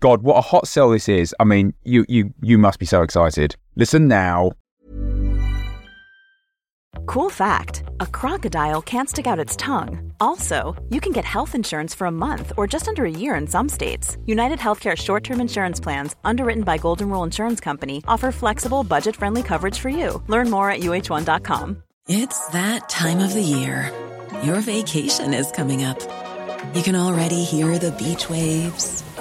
God, what a hot sell this is. I mean, you you you must be so excited. Listen now. Cool fact a crocodile can't stick out its tongue. Also, you can get health insurance for a month or just under a year in some states. United Healthcare short term insurance plans, underwritten by Golden Rule Insurance Company, offer flexible, budget friendly coverage for you. Learn more at uh1.com. It's that time of the year. Your vacation is coming up. You can already hear the beach waves,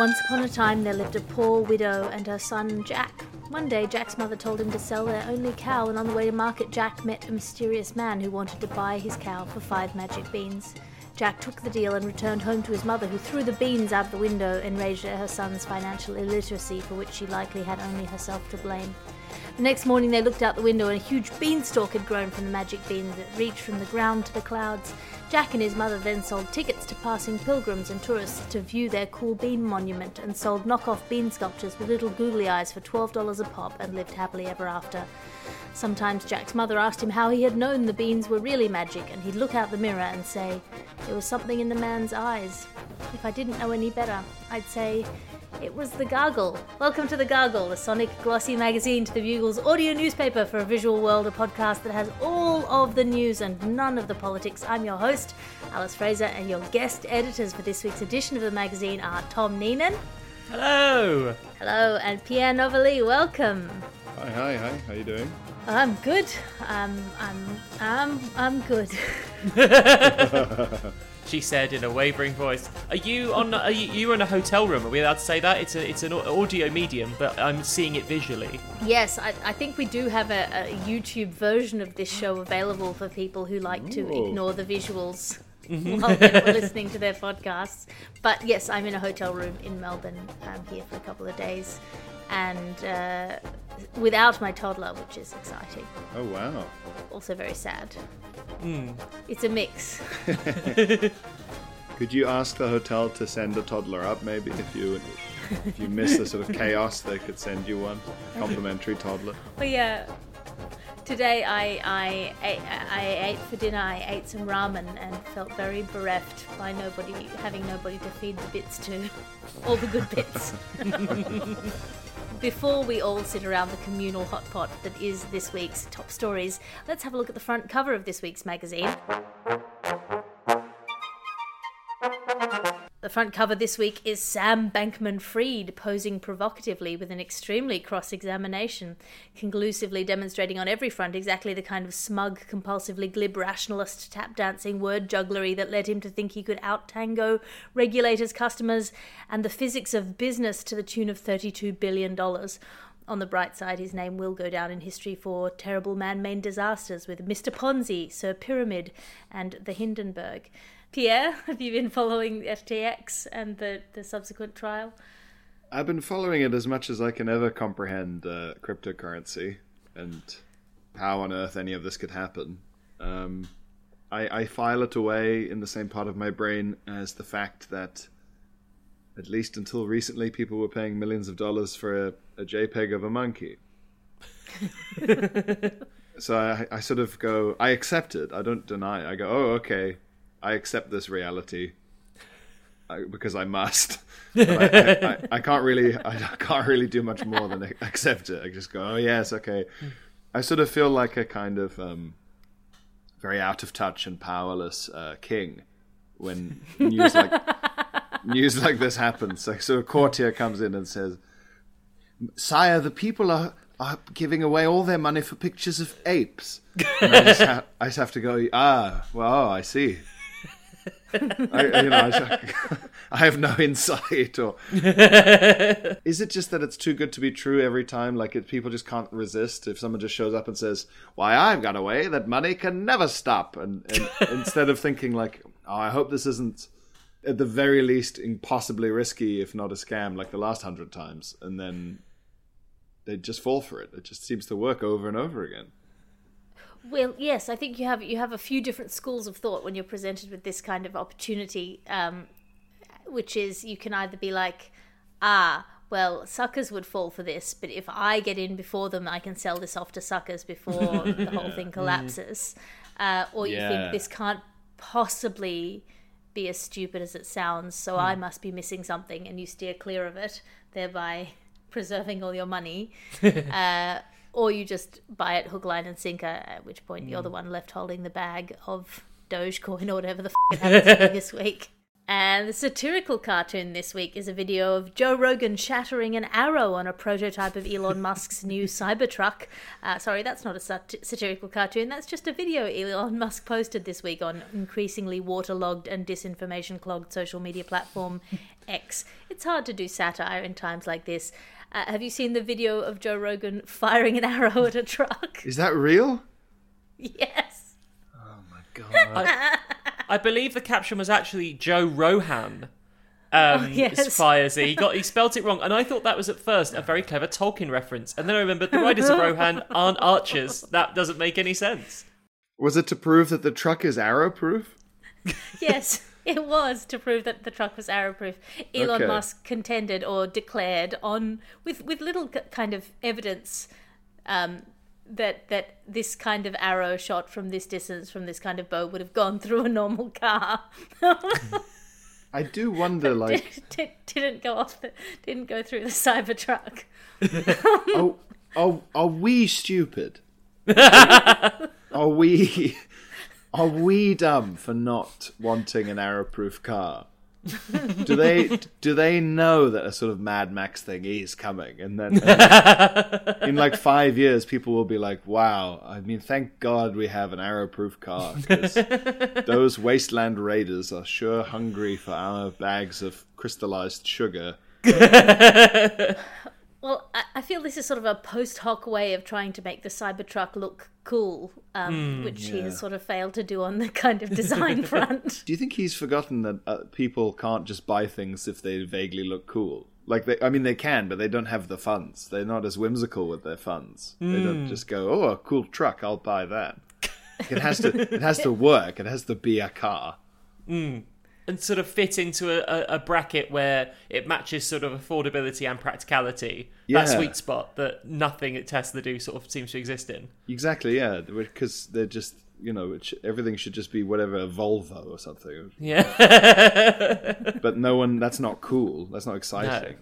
Once upon a time, there lived a poor widow and her son, Jack. One day, Jack's mother told him to sell their only cow, and on the way to market, Jack met a mysterious man who wanted to buy his cow for five magic beans. Jack took the deal and returned home to his mother, who threw the beans out the window, enraged at her son's financial illiteracy, for which she likely had only herself to blame. The next morning, they looked out the window, and a huge beanstalk had grown from the magic beans that reached from the ground to the clouds. Jack and his mother then sold tickets to passing pilgrims and tourists to view their cool bean monument and sold knockoff bean sculptures with little googly eyes for $12 a pop and lived happily ever after. Sometimes Jack's mother asked him how he had known the beans were really magic, and he'd look out the mirror and say, There was something in the man's eyes. If I didn't know any better, I'd say, it was The Gargle. Welcome to The Gargle, the sonic glossy magazine to the Bugle's audio newspaper for a visual world, a podcast that has all of the news and none of the politics. I'm your host, Alice Fraser, and your guest editors for this week's edition of the magazine are Tom Neenan. Hello. Hello, and Pierre Novellie. Welcome. Hi, hi, hi. How are you doing? I'm good. I'm, I'm, I'm, I'm good. She said in a wavering voice. Are you on? Are you, you in a hotel room? Are we allowed to say that? It's a it's an audio medium, but I'm seeing it visually. Yes, I, I think we do have a, a YouTube version of this show available for people who like to ignore the visuals while they're listening to their podcasts. But yes, I'm in a hotel room in Melbourne. I'm here for a couple of days, and uh, without my toddler, which is exciting. Oh wow. Also very sad. Hmm. It's a mix. Could you ask the hotel to send a toddler up? Maybe if you if you miss the sort of chaos, they could send you one complimentary toddler. Well, yeah. Today I, I, ate, I ate for dinner. I ate some ramen and felt very bereft by nobody having nobody to feed the bits to, all the good bits. Before we all sit around the communal hot pot that is this week's top stories, let's have a look at the front cover of this week's magazine. The front cover this week is Sam Bankman Fried posing provocatively with an extremely cross examination, conclusively demonstrating on every front exactly the kind of smug, compulsively glib rationalist tap dancing word jugglery that led him to think he could out tango regulators, customers, and the physics of business to the tune of $32 billion. On the bright side, his name will go down in history for terrible man made disasters with Mr. Ponzi, Sir Pyramid, and the Hindenburg. Pierre, have you been following FTX and the, the subsequent trial? I've been following it as much as I can ever comprehend uh, cryptocurrency and how on earth any of this could happen. Um, I, I file it away in the same part of my brain as the fact that, at least until recently, people were paying millions of dollars for a, a JPEG of a monkey. so I, I sort of go, I accept it. I don't deny. It. I go, oh, okay, I accept this reality I, because I must. I, I, I, can't really, I can't really do much more than accept it. I just go, oh yes, okay. I sort of feel like a kind of um, very out of touch and powerless uh, king when news like news like this happens. Like, so a courtier comes in and says, "Sire, the people are are giving away all their money for pictures of apes. I, just ha- I just have to go, ah, well, I see. I, you know, I, I have no insight. Or is it just that it's too good to be true every time? Like it, people just can't resist if someone just shows up and says, "Why, I've got a way that money can never stop," and, and instead of thinking like, "Oh, I hope this isn't." At the very least, impossibly risky, if not a scam, like the last hundred times, and then they just fall for it. It just seems to work over and over again. Well, yes, I think you have you have a few different schools of thought when you're presented with this kind of opportunity, um, which is you can either be like, ah, well, suckers would fall for this, but if I get in before them, I can sell this off to suckers before the whole thing collapses, uh, or you Yeah. think this can't possibly be as stupid as it sounds, so I must be missing something, and you steer clear of it, thereby preserving all your money. uh, or you just buy it hook, line, and sinker, at which point you're the one left holding the bag of Dogecoin or whatever the f it happens to be this week. And the satirical cartoon this week is a video of Joe Rogan shattering an arrow on a prototype of Elon Musk's new Cybertruck. Uh, sorry, that's not a sat- satirical cartoon. That's just a video Elon Musk posted this week on increasingly waterlogged and disinformation clogged social media platform X. It's hard to do satire in times like this. Uh, have you seen the video of Joe Rogan firing an arrow at a truck? Is that real? yes. Oh my god. I believe the caption was actually Joe Rohan. Um, yes. fires it. He got he spelt it wrong, and I thought that was at first a very clever Tolkien reference, and then I remembered the riders of Rohan aren't archers. That doesn't make any sense. Was it to prove that the truck is arrow proof? Yes, it was to prove that the truck was arrow proof. Elon Okay. Musk contended or declared on with with little kind of evidence um, that that this kind of arrow shot from this distance from this kind of bow would have gone through a normal car. I do wonder, like, Did, didn't go off the didn't go through the Cybertruck. oh, are, are we stupid? are we are we dumb for not wanting an arrow-proof car? Do they do they know that a sort of Mad Max thing is coming, and then and in like five years, people will be like, "Wow! I mean, thank God we have an arrow-proof car because those wasteland raiders are sure hungry for our bags of crystallized sugar." Well, I, I feel this is sort of a post hoc way of trying to make the Cybertruck look cool, um, which he has sort of failed to do on the kind of design front. Do you think he's forgotten that uh, people can't just buy things if they vaguely look cool? Like, they, I mean, they can, but they don't have the funds. They're not as whimsical with their funds. They don't just go, "Oh, a cool truck, I'll buy that." It has to. It has to work. It has to be a car. And sort of fit into a, a, a bracket where it matches sort of affordability and practicality. Yeah. That sweet spot that nothing at Tesla do sort of seems to exist in. Exactly. Yeah, because they're just. You know, sh- everything should just be whatever a Volvo or something. Yeah. But no one. That's not cool. That's not exciting.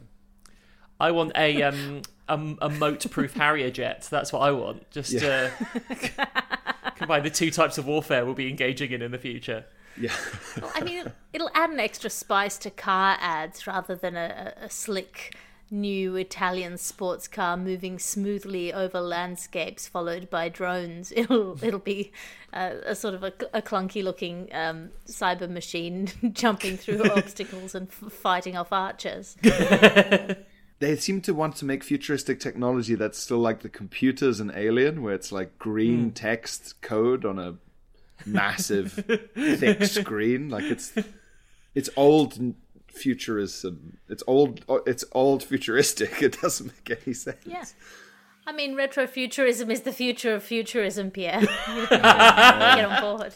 I want a um a, a moat-proof Harrier jet. That's what I want. Just Yeah. uh, combine the two types of warfare we'll be engaging in in the future. Yeah. I mean, it'll add an extra spice to car ads rather than a, a slick new Italian sports car moving smoothly over landscapes followed by drones. It'll it'll be uh, a sort of a, a clunky looking um, cyber machine jumping through obstacles and f- fighting off archers. they seem to want to make futuristic technology that's still like the computers in Alien, where it's like green text code on a massive thick screen. Like it's it's old futurism. It's old. It's old futuristic. It doesn't make any sense. Yeah. I mean, retrofuturism is the future of futurism, Pierre. Get on board.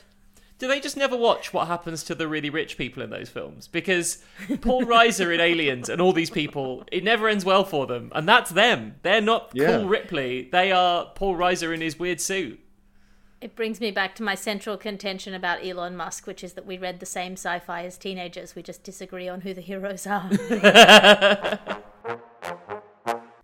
Do they just never watch what happens to the really rich people in those films? Because Paul Reiser in Aliens and all these people, it never ends well for them. And that's them. They're not Yeah. Paul Ripley. They are Paul Reiser in his weird suit. It brings me back to my central contention about Elon Musk, which is that we read the same sci fi as teenagers. We just disagree on who the heroes are.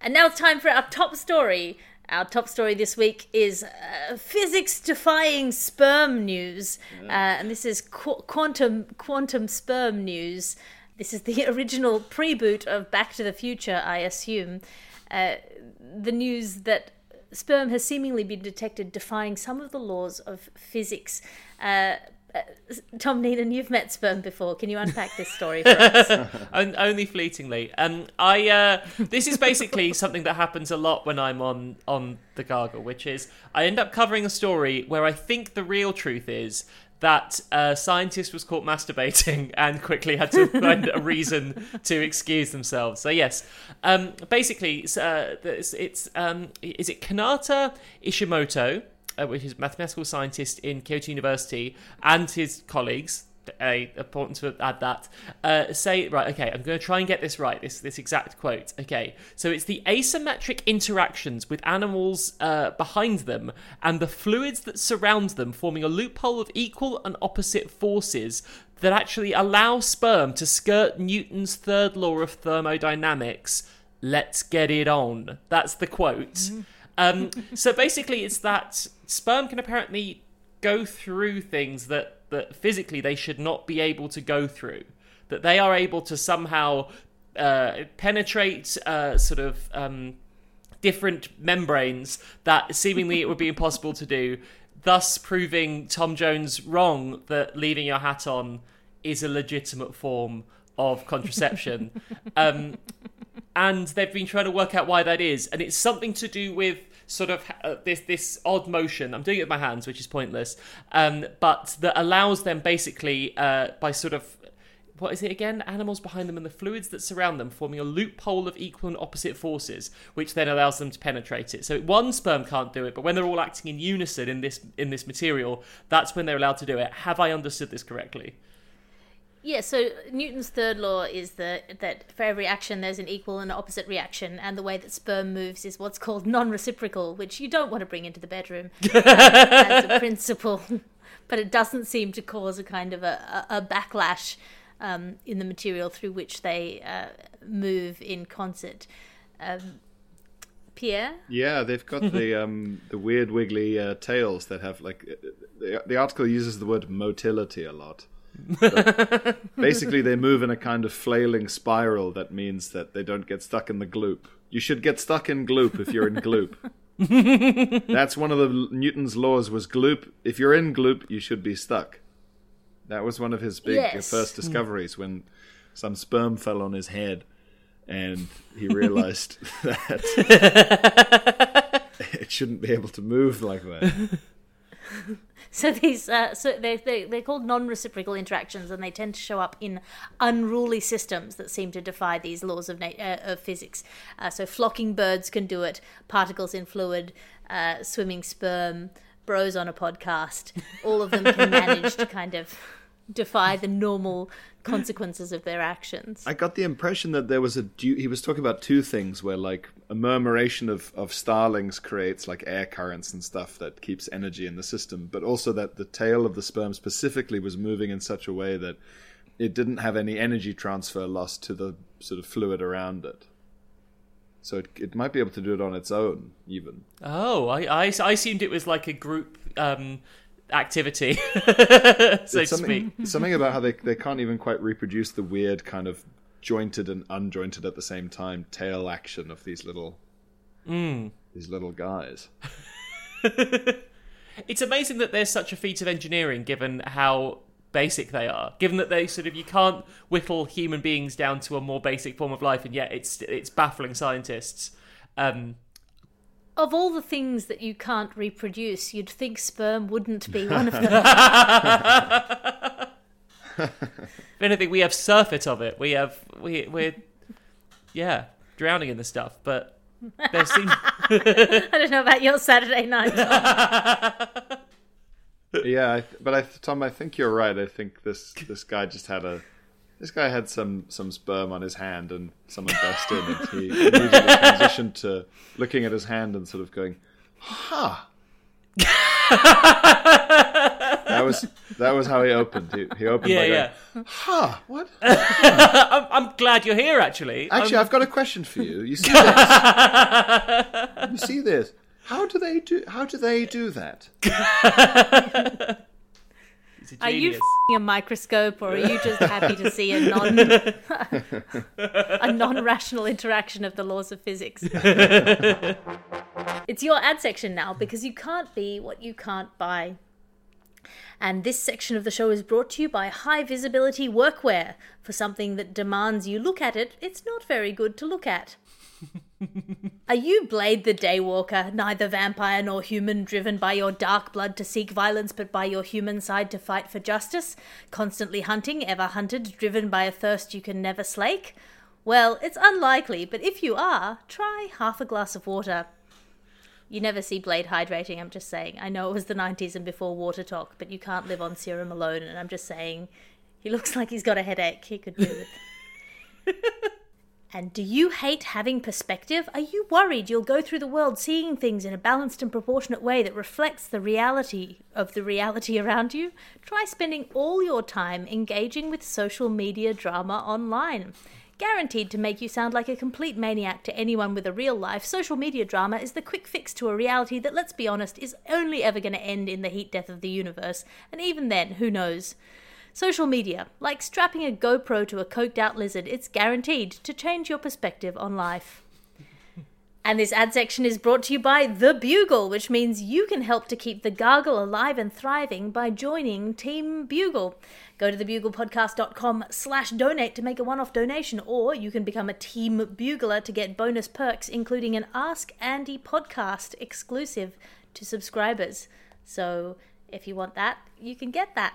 and now it's time for our top story. Our top story this week is uh, physics defying sperm news. Uh, and this is qu- quantum, quantum sperm news. This is the original pre boot of Back to the Future, I assume. Uh, the news that sperm has seemingly been detected defying some of the laws of physics. Uh, uh, Tom Neenan, you've met sperm before. Can you unpack this story for us? only fleetingly. Um, I uh, this is basically something that happens a lot when I'm on on the Gargle, which is I end up covering a story where I think the real truth is that a scientist was caught masturbating and quickly had to find a reason to excuse themselves. So yes, um, basically, uh, it's, it's um, is it Kenta Ishimoto, uh, which is a mathematical scientist in Kyoto University, and his colleagues. A important to add that. Uh, say right, okay. I'm going to try and get this right. This this exact quote. Okay, so it's the asymmetric interactions with animals uh, behind them and the fluids that surround them, forming a loophole of equal and opposite forces that actually allow sperm to skirt Newton's third law of thermodynamics. Let's get it on. That's the quote. Um, so basically, it's that sperm can apparently go through things that, that physically they should not be able to go through. That they are able to somehow uh, penetrate uh, sort of um, different membranes that seemingly it would be impossible to do, thus proving Tom Jones wrong that leaving your hat on is a legitimate form of contraception. um, and they've been trying to work out why that is, and it's something to do with sort of uh, this this odd motion. I'm doing it with my hands, which is pointless, um, but that allows them basically uh, by sort of what is it again? Animals behind them and the fluids that surround them, forming a loophole of equal and opposite forces, which then allows them to penetrate it. So one sperm can't do it, but when they're all acting in unison in this in this material, that's when they're allowed to do it. Have I understood this correctly? Yeah, so Newton's third law is that that for every action there's an equal and opposite reaction, and the way that sperm moves is what's called non-reciprocal, which you don't want to bring into the bedroom uh, as a principle. But it doesn't seem to cause a kind of a, a, a backlash um, in the material through which they uh, move in concert. Um, Pierre, Yeah, they've got the um, the weird wiggly uh, tails that have like uh, the, the article uses the word motility a lot. Basically, they move in a kind of flailing spiral that means that they don't get stuck in the gloop. You should get stuck in gloop if you're in gloop. That's one of the Newton's laws was gloop. If you're in gloop, you should be stuck. That was one of his big uh, Yes. first discoveries when some sperm fell on his head and he realized that it shouldn't be able to move like that. So these, uh, so they they they're called non-reciprocal interactions, and they tend to show up in unruly systems that seem to defy these laws of na- uh, of physics. Uh, so flocking birds can do it, particles in fluid, uh, swimming sperm, bros on a podcast. All of them can manage to kind of defy the normal consequences of their actions. I got the impression that there was a he was talking about two things where like a murmuration of, of starlings creates like air currents and stuff that keeps energy in the system, but also that the tail of the sperm specifically was moving in such a way that it didn't have any energy transfer lost to the sort of fluid around it. So it, it might be able to do it on its own, even. Oh, I, I, I assumed it was like a group um, activity, so to It's something, speak. something about how they they can't even quite reproduce the weird kind of jointed and unjointed at the same time tail action of these little these little guys. It's amazing that there's such a feat of engineering given how basic they are. Given that they sort of you can't whittle human beings down to a more basic form of life, and yet it's it's baffling scientists. Um, Of all the things that you can't reproduce, you'd think sperm wouldn't be one of them. if anything, we have surfeit of it. We have we we're yeah drowning in the stuff, but there seems I don't know about your Saturday night. yeah, I, but I, Tom, I think you're right. I think this this guy just had a this guy had some some sperm on his hand, and someone burst in, and he immediately transitioned to looking at his hand and sort of going, "Huh." That was that was how he opened. He, he opened yeah by yeah. going, "Huh? What?" I'm, I'm glad you're here. Actually, Actually, Um, I've got a question for you. You see this? you see this? How do they do? How do they do that? Are you genius. f***ing a microscope, or are you just happy to see a non a non-rational interaction of the laws of physics? it's your ad section now because you can't be what you can't buy. And this section of the show is brought to you by High Visibility Workwear. For something that demands you look at it, it's not very good to look at. Are you Blade the Daywalker, neither vampire nor human, driven by your dark blood to seek violence, but by your human side to fight for justice? Constantly hunting, ever hunted, driven by a thirst you can never slake? Well, it's unlikely, but if you are, try half a glass of water. You never see Blade hydrating, I'm just saying. I know it was the 90s and before water talk, but you can't live on serum alone, and I'm just saying, he looks like he's got a headache. He could do with. And do you hate having perspective? Are you worried you'll go through the world seeing things in a balanced and proportionate way that reflects the reality of the reality around you? Try spending all your time engaging with social media drama online. Guaranteed to make you sound like a complete maniac to anyone with a real life, social media drama is the quick fix to a reality that, let's be honest, is only ever going to end in the heat death of the universe, and even then, who knows? Social media, like strapping a GoPro to a coked out lizard, it's guaranteed to change your perspective on life. And this ad section is brought to you by The Bugle, which means you can help to keep the gargle alive and thriving by joining Team Bugle. Go to thebuglepodcast.com slash donate to make a one-off donation, or you can become a Team Bugler to get bonus perks, including an Ask Andy podcast exclusive to subscribers. So if you want that, you can get that.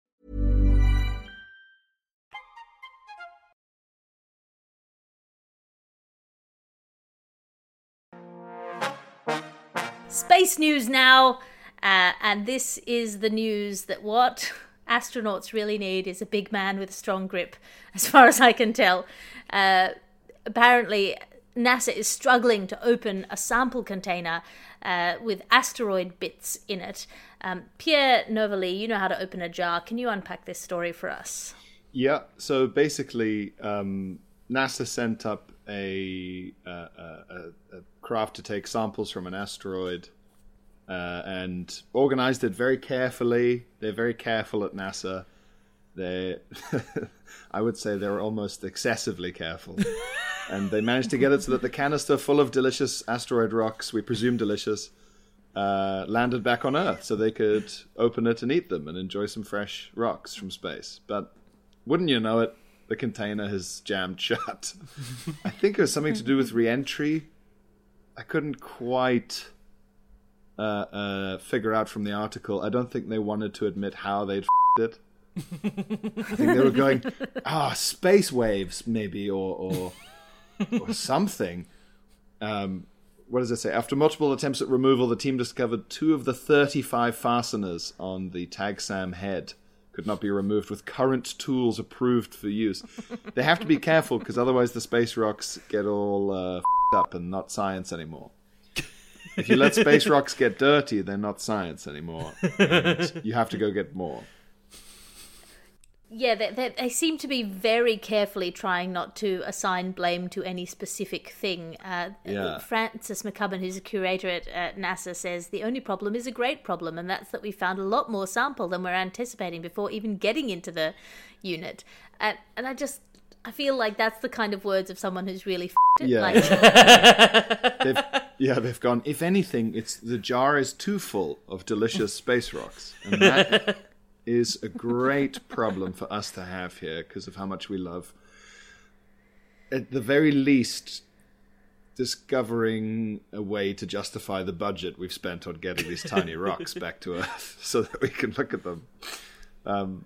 Space news now, uh, and this is the news that what astronauts really need is a big man with a strong grip, as far as I can tell. Uh, apparently, NASA is struggling to open a sample container uh, with asteroid bits in it. Um, Pierre Novellie, you know how to open a jar. Can you unpack this story for us? Yeah. So basically, um, NASA sent up a, uh, a, a, craft to take samples from an asteroid uh, and organized it very carefully. They're very careful at NASA. They, I would say, they're almost excessively careful. and they managed to get it so that the canister full of delicious asteroid rocks, we presume delicious, uh, landed back on Earth so they could open it and eat them and enjoy some fresh rocks from space. But wouldn't you know it, the container has jammed shut. I think it was something to do with reentry. I couldn't quite uh, uh, figure out from the article. I don't think they wanted to admit how they'd it. I think they were going, ah, space waves, maybe, or or, or something. Um, what does it say? After multiple attempts at removal, the team discovered two of the 35 fasteners on the TAGSAM head could not be removed with current tools approved for use. they have to be careful because otherwise the space rocks get all uh, up and not science anymore. If you let space rocks get dirty, they're not science anymore. You have to go get more. Yeah, they, they, they, seem to be very carefully trying not to assign blame to any specific thing. Uh, yeah. Francis McCubbin, who's a curator at, at NASA, says the only problem is a great problem, and that's that we found a lot more sample than we're anticipating before even getting into the unit. And, and I just I feel like that's the kind of words of someone who's really f***ed it. Yeah. Like, they've, yeah, they've gone. If anything, it's the jar is too full of delicious space rocks, and that is a great problem for us to have here because of how much we love. At the very least, discovering a way to justify the budget we've spent on getting these tiny rocks back to Earth so that we can look at them. Um,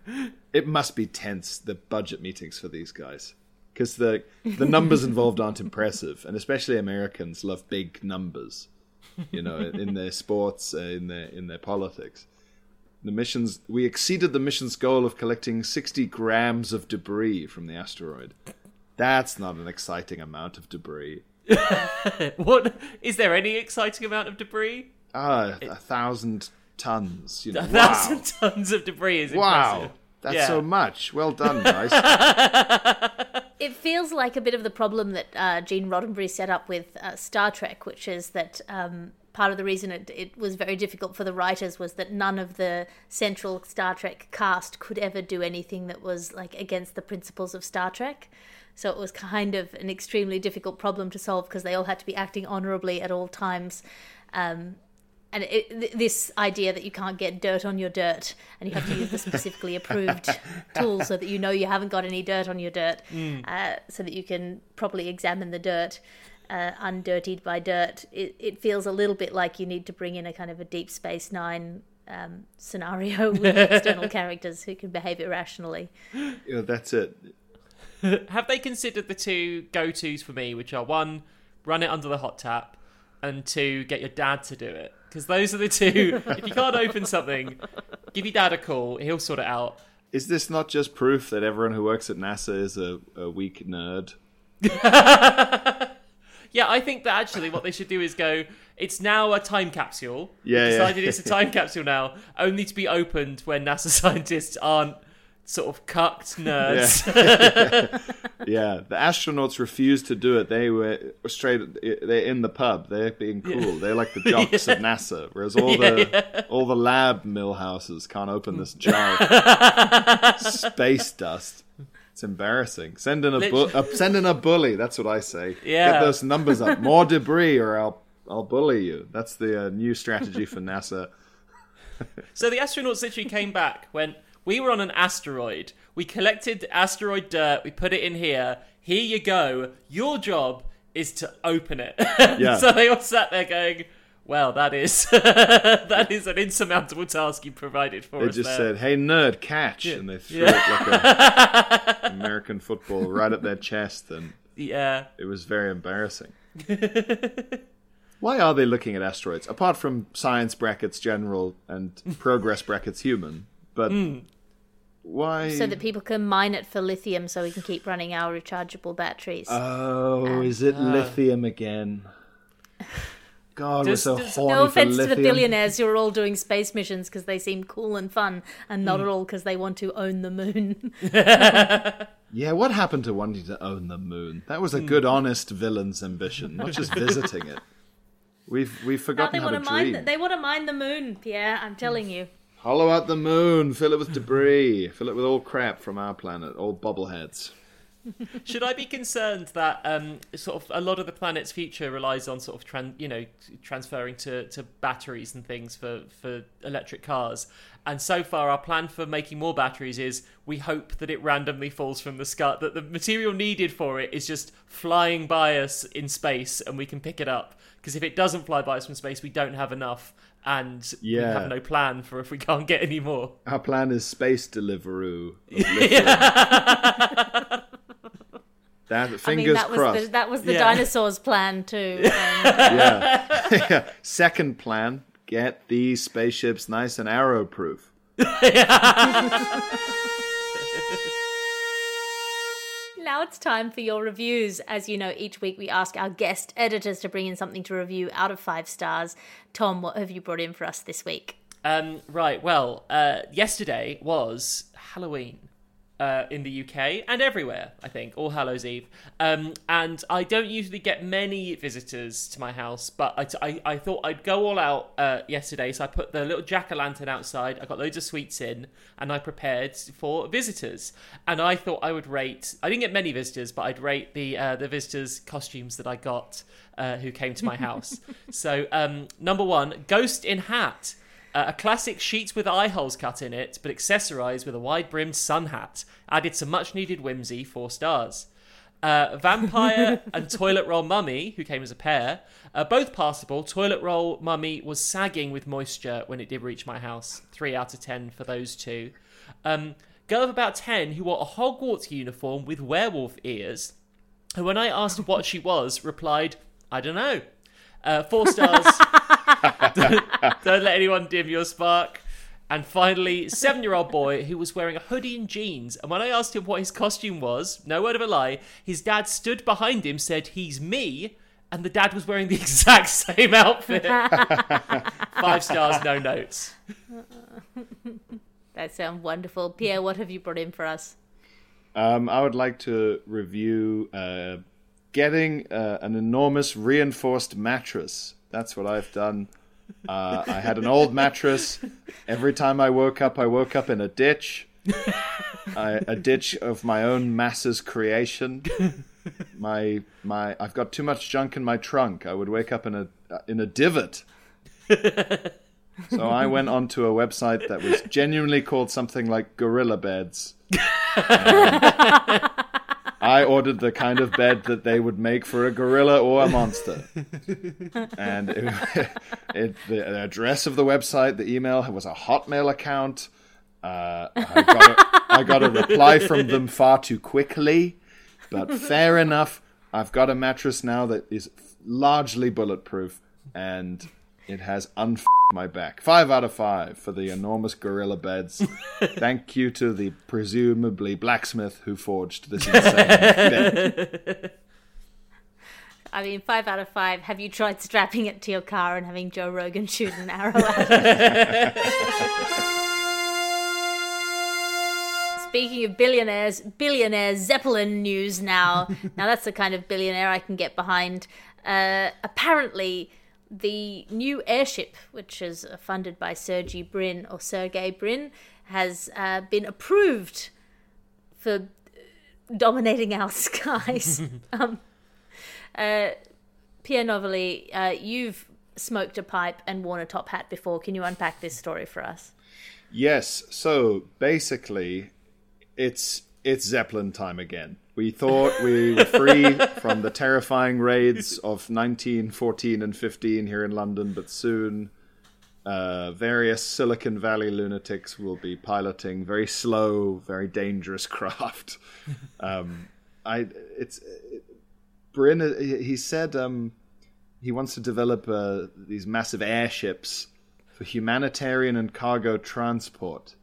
it must be tense the budget meetings for these guys because the the numbers involved aren't impressive, and especially Americans love big numbers. You know, in their sports, uh, in their in their politics. The missions we exceeded the mission's goal of collecting sixty grams of debris from the asteroid. That's not an exciting amount of debris. what is there any exciting amount of debris? Ah, a thousand tons. You know, A wow. thousand tons of debris is Wow, impressive. that's Yeah. so much. Well done, guys. It feels like a bit of the problem that uh, Gene Roddenberry set up with uh, Star Trek, which is that um, part of the reason it, it was very difficult for the writers was that none of the central Star Trek cast could ever do anything that was like against the principles of Star Trek. So it was kind of an extremely difficult problem to solve because they all had to be acting honorably at all times. Um, and it, th- this idea that you can't get dirt on your dirt and you have to use the specifically approved tool so that you know you haven't got any dirt on your dirt uh, so that you can properly examine the dirt uh, undirtied by dirt it, it feels a little bit like you need to bring in a kind of a deep space nine um, scenario with external characters who can behave irrationally you know, that's it. Have they considered the two go tos for me, which are one, run it under the hot tap, and two, get your dad to do it? Because those are the two. if you can't open something, give your dad a call. He'll sort it out. Is this not just proof that everyone who works at NASA is a, a weak nerd? Yeah, I think that actually what they should do is go. It's now a time capsule. Yeah, yeah. decided it's a time capsule now, only to be opened when NASA scientists aren't sort of cucked nerds. Yeah, yeah. the astronauts refused to do it. They were straight. They're in the pub. They're being cool. They're like the jocks of NASA. Whereas all the all the lab Milhouses can't open this jar of space dust. It's embarrassing. Send in a bu- uh, send in a bully. That's what I say. Yeah. Get those numbers up. More debris, or I'll I'll bully you. That's the uh, new strategy for NASA. So the astronauts literally came back, went, We were on an asteroid. We collected asteroid dirt. We put it in here. Here you go. Your job is to open it. Yeah. so they all sat there going, Well, that is that is an insurmountable task you provided for us. They just there. said, "Hey nerd, catch!" and they threw it like a American football right at their chest, and Yeah. It was very embarrassing. Why are they looking at asteroids? Apart from science brackets general and progress brackets human, but hmm. why? so that people can mine it for lithium so we can keep running our rechargeable batteries oh, is it uh, lithium again? God, Does- we're so horny No offense to the billionaires who are all doing space missions because they seem cool and fun, and not hmm. at all because they want to own the moon. Yeah, what happened to wanting to own the moon? That was a hmm. good, honest villain's ambition, not just visiting it. We've we've forgotten they how want to dream. The, they want to mine the moon, Pierre. I'm telling you. Hollow out the moon, fill it with debris, fill it with all crap from our planet, all bobbleheads. Should I be concerned that um, sort of a lot of the planet's future relies on sort of tran- you know transferring to, to batteries and things for, for electric cars? And so far, our plan for making more batteries is we hope that it randomly falls from the sky. That the material needed for it is just flying by us in space, and we can pick it up. Because if it doesn't fly by us from space, we don't have enough, and we have no plan for if we can't get any more. Our plan is space Deliveroo. of lithium. that fingers I mean, that was crossed. the, that was the Yeah. dinosaurs' plan too. Um, yeah. yeah. Second plan: get these spaceships nice and arrow-proof. Now it's time for your reviews. As you know, each week we ask our guest editors to bring in something to review out of five stars. Tom, what have you brought in for us this week? Um, right. Well, uh, yesterday was Halloween uh, in the UK and everywhere. I think All Hallows Eve. Um, and I don't usually get many visitors to my house, but I, I, I thought I'd go all out uh, yesterday. So I put the little jack o' lantern outside. I got loads of sweets in, and I prepared for visitors. And I thought I would rate. I didn't get many visitors, but I'd rate the uh, the visitors' costumes that I got. Uh, who came to my house? so um, number one, ghost in hat. Uh, a classic sheet with eye holes cut in it, but accessorised with a wide brimmed sun hat. Added some much needed whimsy, four stars. Uh, vampire and toilet roll mummy, who came as a pair, uh, both passable. Toilet roll mummy was sagging with moisture when it did reach my house. Three out of ten for those two. Um, girl of about ten who wore a Hogwarts uniform with werewolf ears, who, when I asked what she was, replied, "I don't know." Uh, four stars. don't, don't let anyone dim your spark. And finally, seven year old boy who was wearing a hoodie and jeans. And when I asked him what his costume was, no word of a lie, his dad stood behind him, said, He's me. And the dad was wearing the exact same outfit. Five stars, no notes. That sounds wonderful. Pierre, what have you brought in for us? Um, I would like to review uh, getting uh, an enormous reinforced mattress. That's what I've done. Uh, I had an old mattress. Every time I woke up, I woke up in a ditch. I, a ditch of my own masses creation. My my, I've got too much junk in my trunk. I would wake up in a in a divot. So I went onto a website that was genuinely called something like Gorilla Beds. I ordered the kind of bed that they would make for a gorilla or a monster. and it, it, the address of the website, the email was a Hotmail account. Uh, I, got a, I got a reply from them far too quickly, but fair enough. I've got a mattress now that is largely bulletproof, and it has unf my back. Five out of five for the enormous gorilla beds. Thank you to the presumably blacksmith who forged this insane bed. I mean, five out of five. Have you tried strapping it to your car and having Joe Rogan shoot an arrow at it? Speaking of billionaires, billionaire Zeppelin news now. now that's the kind of billionaire I can get behind. Uh, apparently, the new airship, which is uh, funded by Sergey Brin or Sergey Brin, has uh, been approved for dominating our skies. um, uh, Pierre Novellie, uh, you've smoked a pipe and worn a top hat before. Can you unpack this story for us? Yes. So basically, it's it's Zeppelin time again. We thought we were free from the terrifying raids of 1914 and 15 here in London, but soon uh, various Silicon Valley lunatics will be piloting very slow, very dangerous craft. Um, I it's it, Brin. He said um, he wants to develop uh, these massive airships for humanitarian and cargo transport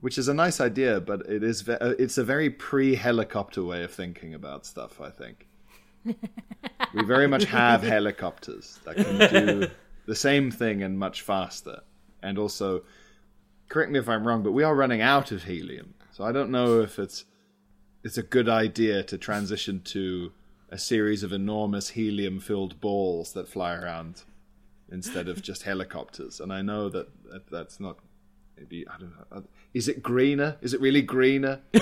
which is a nice idea, but it is ve- uh, it's a very pre-helicopter way of thinking about stuff. I think we very much have helicopters that can do the same thing and much faster. And also, correct me if I'm wrong, but we are running out of helium, so I don't know if it's it's a good idea to transition to a series of enormous helium-filled balls that fly around instead of just helicopters. And I know that, that that's not maybe I don't know. Is it greener? Is it really greener?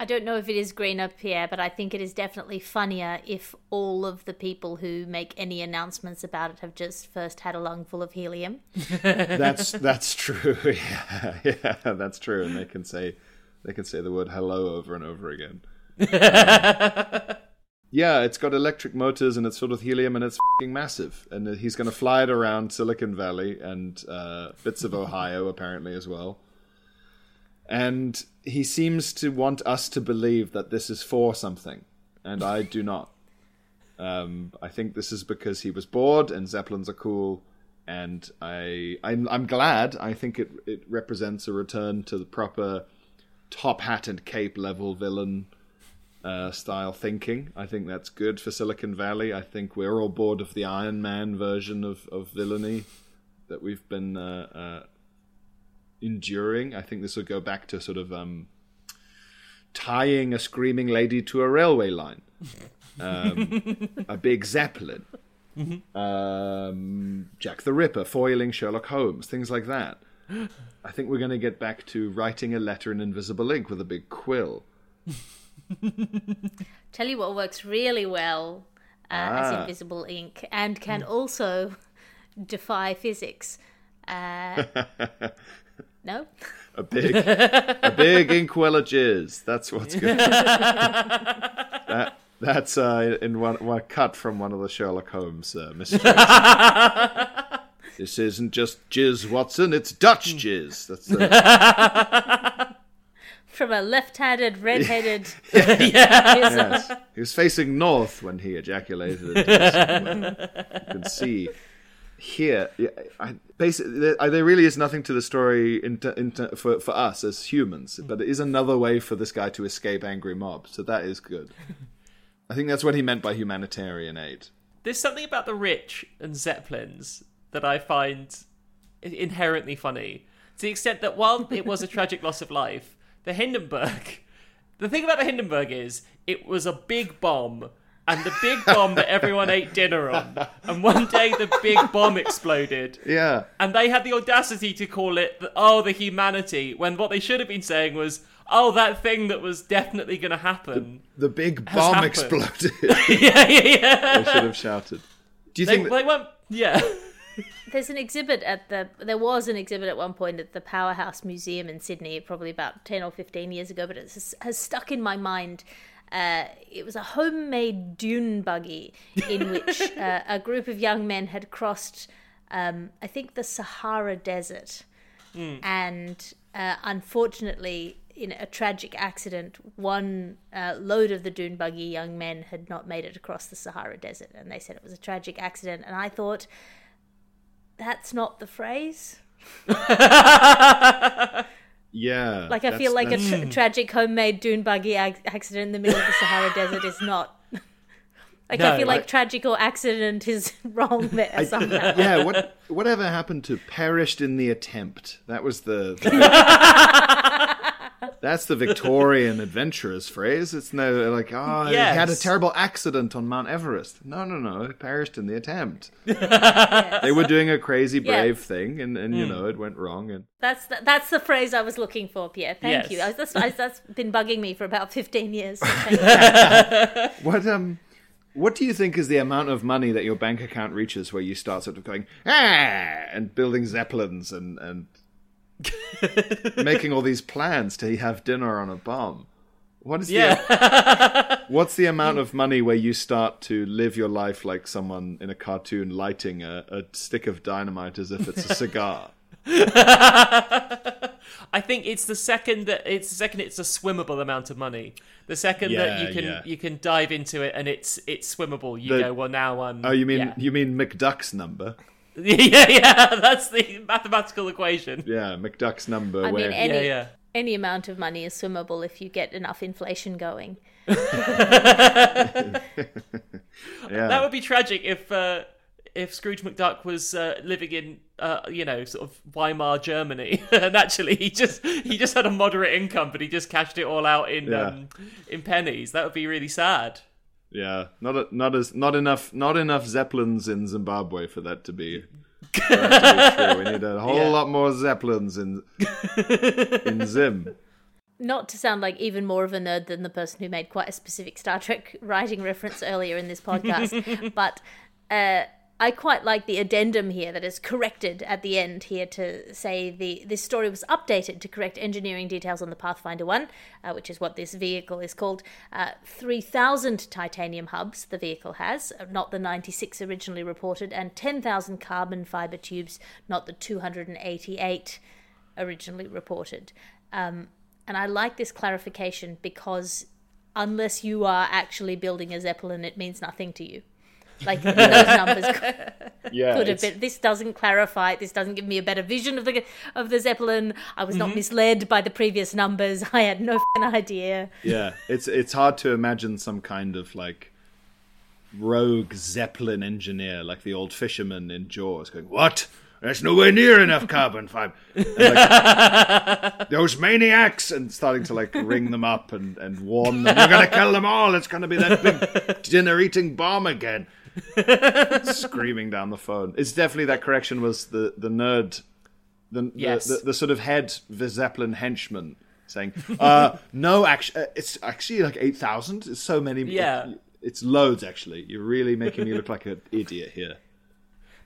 I don't know if it is greener, Pierre, but I think it is definitely funnier if all of the people who make any announcements about it have just first had a lungful of helium. that's that's true. Yeah, yeah, that's true. And they can say they can say the word hello over and over again. Um, yeah, it's got electric motors and it's filled with helium and it's massive. And he's going to fly it around Silicon Valley and uh, bits of Ohio apparently as well. And he seems to want us to believe that this is for something, and I do not. Um, I think this is because he was bored and Zeppelins are cool, and I I'm, I'm glad. I think it it represents a return to the proper top hat and cape level villain uh, style thinking. I think that's good for Silicon Valley. I think we're all bored of the Iron Man version of, of villainy that we've been uh, uh, enduring. I think this will go back to sort of um, tying a screaming lady to a railway line, um, a big zeppelin, um, Jack the Ripper foiling Sherlock Holmes, things like that. I think we're going to get back to writing a letter in invisible ink with a big quill. Tell you what works really well uh, as Ah. invisible ink and can also defy physics. Uh, No? A big, a big inkwell of jizz. That's what's good. that, that's uh, in one, one cut from one of the Sherlock Holmes uh, mysteries. this isn't just jizz, Watson. It's Dutch jizz. That's From a left-handed, red-headed. yes. He was facing north when he ejaculated. Into you can see here. Yeah, I, basically, there, there really is nothing to the story in, in for for us as humans, but it is another way for this guy to escape angry mobs. So that is good. I think that's what he meant by humanitarian aid. There's something about the rich and zeppelins that I find inherently funny. To the extent that while it was a tragic loss of life, the Hindenburg. The thing about the Hindenburg is it was a big bomb, and the big bomb that everyone ate dinner on. And one day the big bomb exploded, Yeah, and they had the audacity to call it, the, oh, the humanity, when what they should have been saying was, oh, that thing that was definitely going to happen. the big bomb happened. exploded. yeah, yeah, yeah. they should have shouted. Do you They, think? that- they weren't, yeah. There's an exhibit at the. There was an exhibit at one point at the Powerhouse Museum in Sydney, probably about ten or fifteen years ago, but it has, stuck in my mind. Uh, it was a homemade dune buggy in which uh, a group of young men had crossed, um, I think, the Sahara Desert, and uh, unfortunately, in a tragic accident, one uh, load of the dune buggy young men had not made it across the Sahara Desert, and they said it was a tragic accident. And I thought, that's not the phrase. yeah, Like I feel like a tra- tragic homemade dune buggy ac- accident in the middle of the Sahara Desert is not. Like I No, feel like I- tragic or accident is wrong there somehow. yeah, what whatever happened to perished in the attempt? That was the. the- that's the Victorian adventurer's phrase. It's no like, oh, he had a terrible accident on Mount Everest. No, no, no, he perished in the attempt. They were doing a crazy brave Yes. thing, and, and you know it went wrong. And That's the, that's the phrase I was looking for, Pierre. Thank Yes. you. I, that's, I, that's been bugging me for about fifteen years. so what um, what do you think is the amount of money that your bank account reaches where you start sort of going ah and building zeppelins and and making all these plans to have dinner on a bomb? What is Yeah. the what's the amount of money where you start to live your life like someone in a cartoon lighting a, a stick of dynamite as if it's a cigar? I think it's the second that it's the second it's a swimmable amount of money. The second that you can yeah. you can dive into it and it's it's swimmable. You The- go well now. Um, Oh, you mean yeah. you mean McDuck's number? yeah yeah that's the mathematical equation. Yeah, McDuck's number. I where mean, any Yeah, yeah. any amount of money is swimmable if you get enough inflation going. yeah. That would be tragic if uh, if Scrooge McDuck was uh, living in uh, you know sort of Weimar Germany and actually he just he just had a moderate income but he just cashed it all out in Yeah. um, in pennies. That would be really sad. Yeah, not a, not as not enough not enough zeppelins in Zimbabwe for that to be, for that to be true. We need a whole Yeah. lot more zeppelins in in Zim. Not to sound like even more of a nerd than the person who made quite a specific Star Trek writing reference earlier in this podcast, but uh, I quite like the addendum here that is corrected at the end here to say the this story was updated to correct engineering details on the Pathfinder One, uh, which is what this vehicle is called. Uh, Three thousand titanium hubs the vehicle has, uh, not the ninety six originally reported, and ten thousand carbon fiber tubes, not the two hundred and eighty eight originally reported. Um, and I like this clarification because unless you are actually building a Zeppelin, it means nothing to you. Like those numbers could, Yeah, could have been. This doesn't clarify. This doesn't give me a better vision of the of the Zeppelin. I was not mm-hmm. misled by the previous numbers. I had no fing idea. yeah. It's it's hard to imagine some kind of like rogue zeppelin engineer like the old fisherman in Jaws going, "What? There's nowhere near enough carbon fiber." Like, Those maniacs and starting to like ring them up and, and warn them, "You're gonna kill them all. It's gonna be that big dinner-eating bomb again." screaming down the phone. It's definitely that correction was the the nerd, the Yes. the, the, the sort of head the Zeppelin henchman saying, uh, "No, actually, uh, it's actually like eight thousand. It's so many. Yeah. it's loads. Actually, you're really making me look like an idiot here."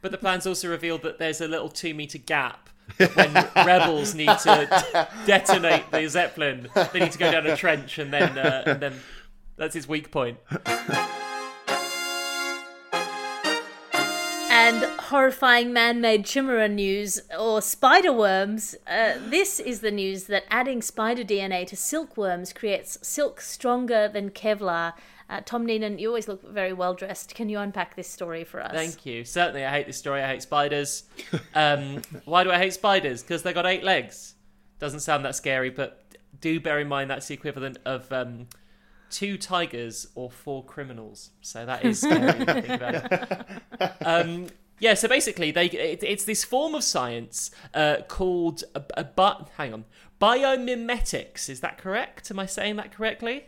But the plans also revealed that there's a little two meter gap when rebels need to detonate the zeppelin, they need to go down a trench, and then uh, and then that's his weak point. And horrifying man-made chimera news or spider worms. Uh, this is the news that adding spider DNA to silkworms creates silk stronger than Kevlar. Uh, Tom Neenan, you always look very well dressed. Can you unpack this story for us? Thank you. Certainly, I hate this story. I hate spiders. Um, why do I hate spiders? Because they got eight legs. Doesn't sound that scary, but do bear in mind that's the equivalent of um, two tigers or four criminals. So that is scary. think about it. Um, yeah, so basically, they it, it's this form of science uh, called a, a, but hang on biomimetics. Is that correct? Am I saying that correctly?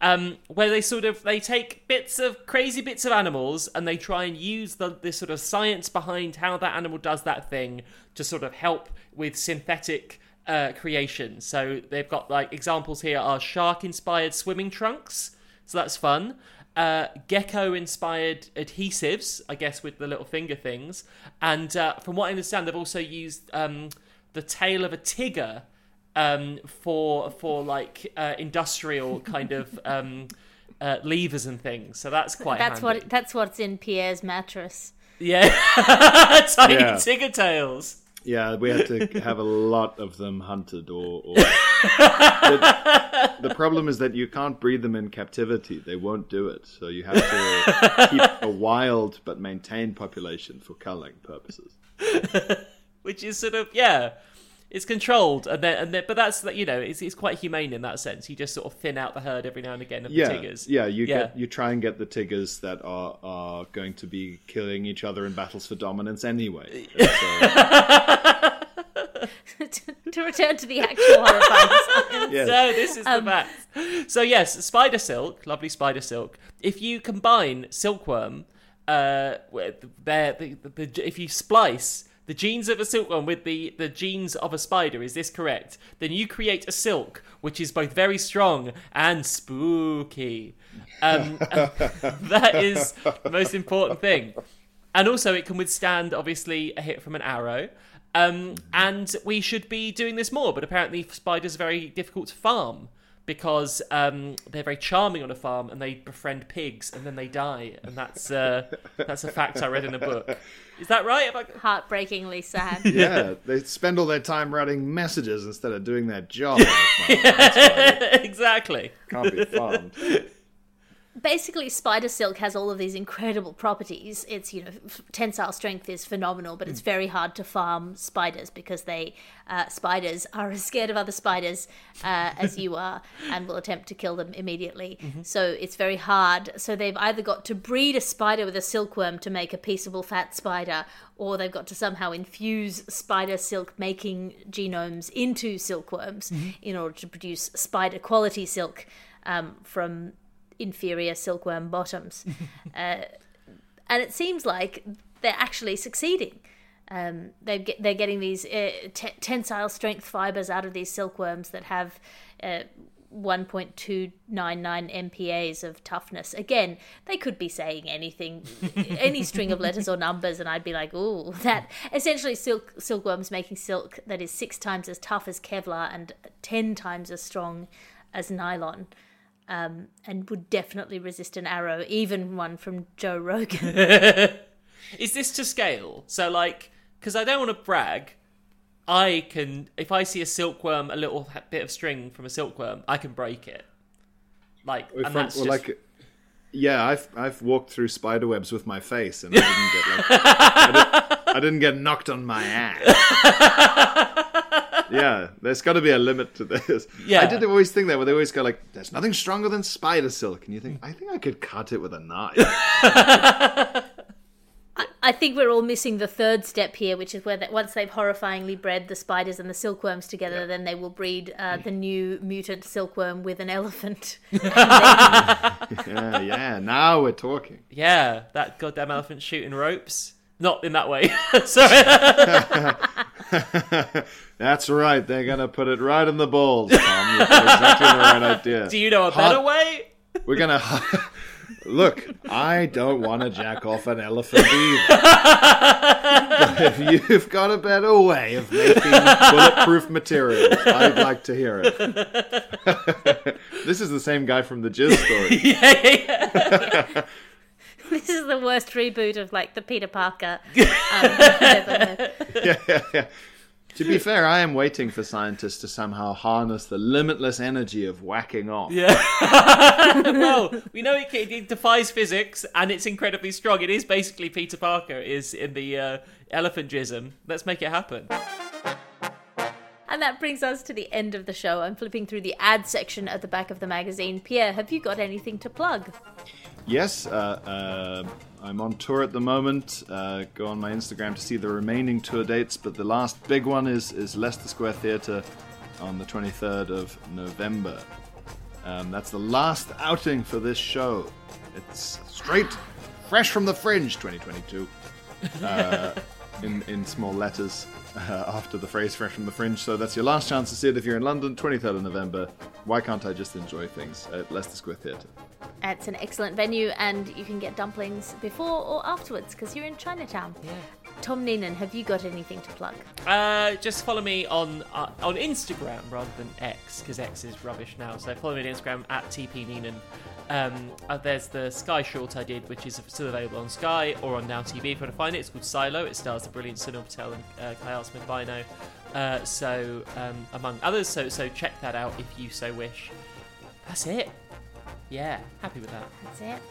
um, where they sort of they take bits of crazy bits of animals and they try and use the this sort of science behind how that animal does that thing to sort of help with synthetic uh, creation. So they've got like examples here are shark inspired swimming trunks, so that's fun. Uh, gecko inspired adhesives, I guess, with the little finger things. And uh, from what I understand, they've also used um, the tail of a tiger um, for for like uh, industrial kind of um, uh, levers and things. So that's quite. That's handy. what that's what's in Pierre's mattress. Yeah, tiny Yeah. tiger tails. Yeah, we had to have a lot of them hunted, or. or... the, the problem is that you can't breed them in captivity; they won't do it. So you have to keep a wild but maintained population for culling purposes. which is sort of yeah it's controlled and then and then but that's you know it's, it's quite humane in that sense you just sort of thin out the herd every now and again of Yeah, the tigers yeah. You Yeah. get you try and get the tigers that are are going to be killing each other in battles for dominance anyway. So- to return to the actual horrifying science. yeah. so this is Um, the fact so yes spider silk lovely spider silk if you combine silkworm uh with their the, the, the, if you splice the genes of a silkworm with the, the genes of a spider, is this correct? Then you create a silk which is both very strong and spooky. Um, that is the most important thing. And also, it can withstand, obviously, a hit from an arrow. Um, and we should be doing this more, but apparently, spiders are very difficult to farm because um, they're very charming on a farm and they befriend pigs and then they die. And that's uh, that's a fact I read in a book. Is that right? I- Heartbreakingly sad. yeah, they spend all their time writing messages instead of doing their job. on. That's exactly. can't be farmed. Basically, spider silk has all of these incredible properties. It's, you know, f- tensile strength is phenomenal, but it's very hard to farm spiders because they, uh, spiders are as scared of other spiders uh, as you are and will attempt to kill them immediately. So it's very hard. So they've either got to breed a spider with a silkworm to make a peaceable fat spider, or they've got to somehow infuse spider silk making genomes into silkworms in order to produce spider quality silk um, from inferior silkworm bottoms. uh, and it seems like they're actually succeeding. Um, they get, they're getting these uh, te- tensile strength fibers out of these silkworms that have uh, 1.299 MPAs of toughness. Again, they could be saying anything, any string of letters or numbers, and I'd be like, "Ooh, that." Essentially, silk silkworms making silk that is six times as tough as Kevlar and ten times as strong as nylon um, and would definitely resist an arrow, even one from Joe Rogan. Is this to scale? So, like, because I don't want to brag, I can, if I see a silkworm, a little bit of string from a silkworm, I can break it. Like, Well, and from- that's well, just, like, yeah, I've I've walked through spider webs with my face, and I didn't get like I, did, I didn't get knocked on my ass. yeah, there's got to be a limit to this. Yeah. I did always think that, where they always go like, "There's nothing stronger than spider silk," and you think, "I think I could cut it with a knife." I think we're all missing the third step here, which is where that once they've horrifyingly bred the spiders and the silkworms together, then they will breed uh, the new mutant silkworm with an elephant. yeah, yeah. Now we're talking. yeah, that goddamn elephant shooting ropes. Not in that way. Sorry. That's right. They're gonna put it right in the balls, Tom. You've got exactly the right idea. Do you know a better way? We're gonna look. I don't want to jack off an elephant either. if you've got a better way of making bulletproof material, I'd like to hear it. this is the same guy from the Jizz story. yeah, This is the worst reboot of like the Peter Parker. Um, I've ever heard. yeah, yeah, yeah. To be fair, I am waiting for scientists to somehow harness the limitless energy of whacking off. yeah. well, we know it, it defies physics and it's incredibly strong. It is basically Peter Parker is in the uh, elephant jism. Let's make it happen. And that brings us to the end of the show. I'm flipping through the ad section at the back of the magazine. Pierre, have you got anything to plug? Yes, uh, uh, I'm on tour at the moment. Uh, go on my Instagram to see the remaining tour dates, but the last big one is, is Leicester Square Theatre on the 23rd of November. Um, that's the last outing for this show. It's straight, fresh from the fringe 2022. Uh, in, in small letters uh, after the phrase fresh from the fringe. So that's your last chance to see it if you're in London, 23rd of November. Why can't I just enjoy things at Leicester Square Theatre? It's an excellent venue, and you can get dumplings before or afterwards because you're in Chinatown. Yeah. Tom Neenan, have you got anything to plug? Uh, just follow me on uh, on Instagram rather than X because X is rubbish now. So follow me on Instagram at tpneenan. Um, uh, there's the Sky short I did, which is still available on Sky or on Now TV if you want to find it. It's called Silo. It stars the brilliant Sunil Patel and uh, Kyle Smith Bino. Uh, so um, among others, so so check that out if you so wish. That's it. Yeah, happy with that. That's it.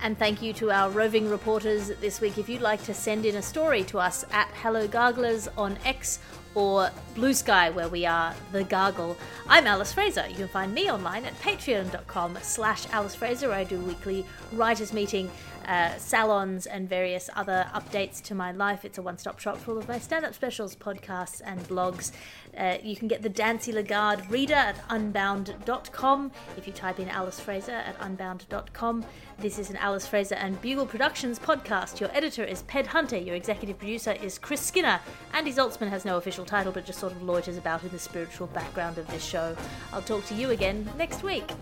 And thank you to our roving reporters this week. If you'd like to send in a story to us at Hello Garglers on X or Bluesky, where we are the Gargle. I'm Alice Fraser. You can find me online at patreon.com slash Alice Fraser. I do weekly writers meeting, uh, salons, and various other updates to my life. It's a one-stop shop for all of my stand-up specials, podcasts, and blogs. Uh, you can get the Dancy Lagarde reader at unbound.com if you type in Alice Fraser at unbound.com. This is an Alice Fraser and Bugle Productions podcast. Your editor is Ped Hunter. Your executive producer is Chris Skinner. Andy Zaltzman has no official title but just sort of loiters about in the spiritual background of this show. I'll talk to you again next week.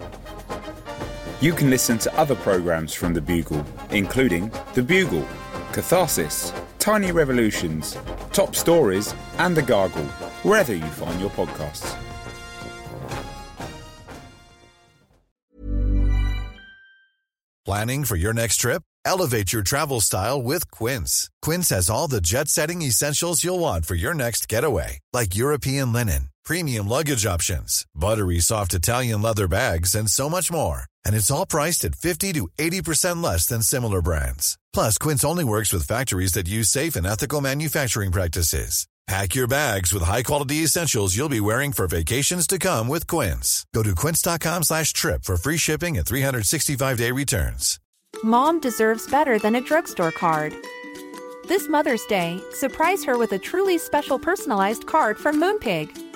You can listen to other programs from The Bugle, including The Bugle, Catharsis, Tiny Revolutions, Top Stories, and The Gargle, wherever you find your podcasts. Planning for your next trip? Elevate your travel style with Quince. Quince has all the jet setting essentials you'll want for your next getaway, like European linen, premium luggage options, buttery soft Italian leather bags, and so much more. And it's all priced at 50 to 80% less than similar brands. Plus, Quince only works with factories that use safe and ethical manufacturing practices. Pack your bags with high-quality essentials you'll be wearing for vacations to come with Quince. Go to quince.com slash trip for free shipping and 365-day returns. Mom deserves better than a drugstore card. This Mother's Day, surprise her with a truly special personalized card from Moonpig.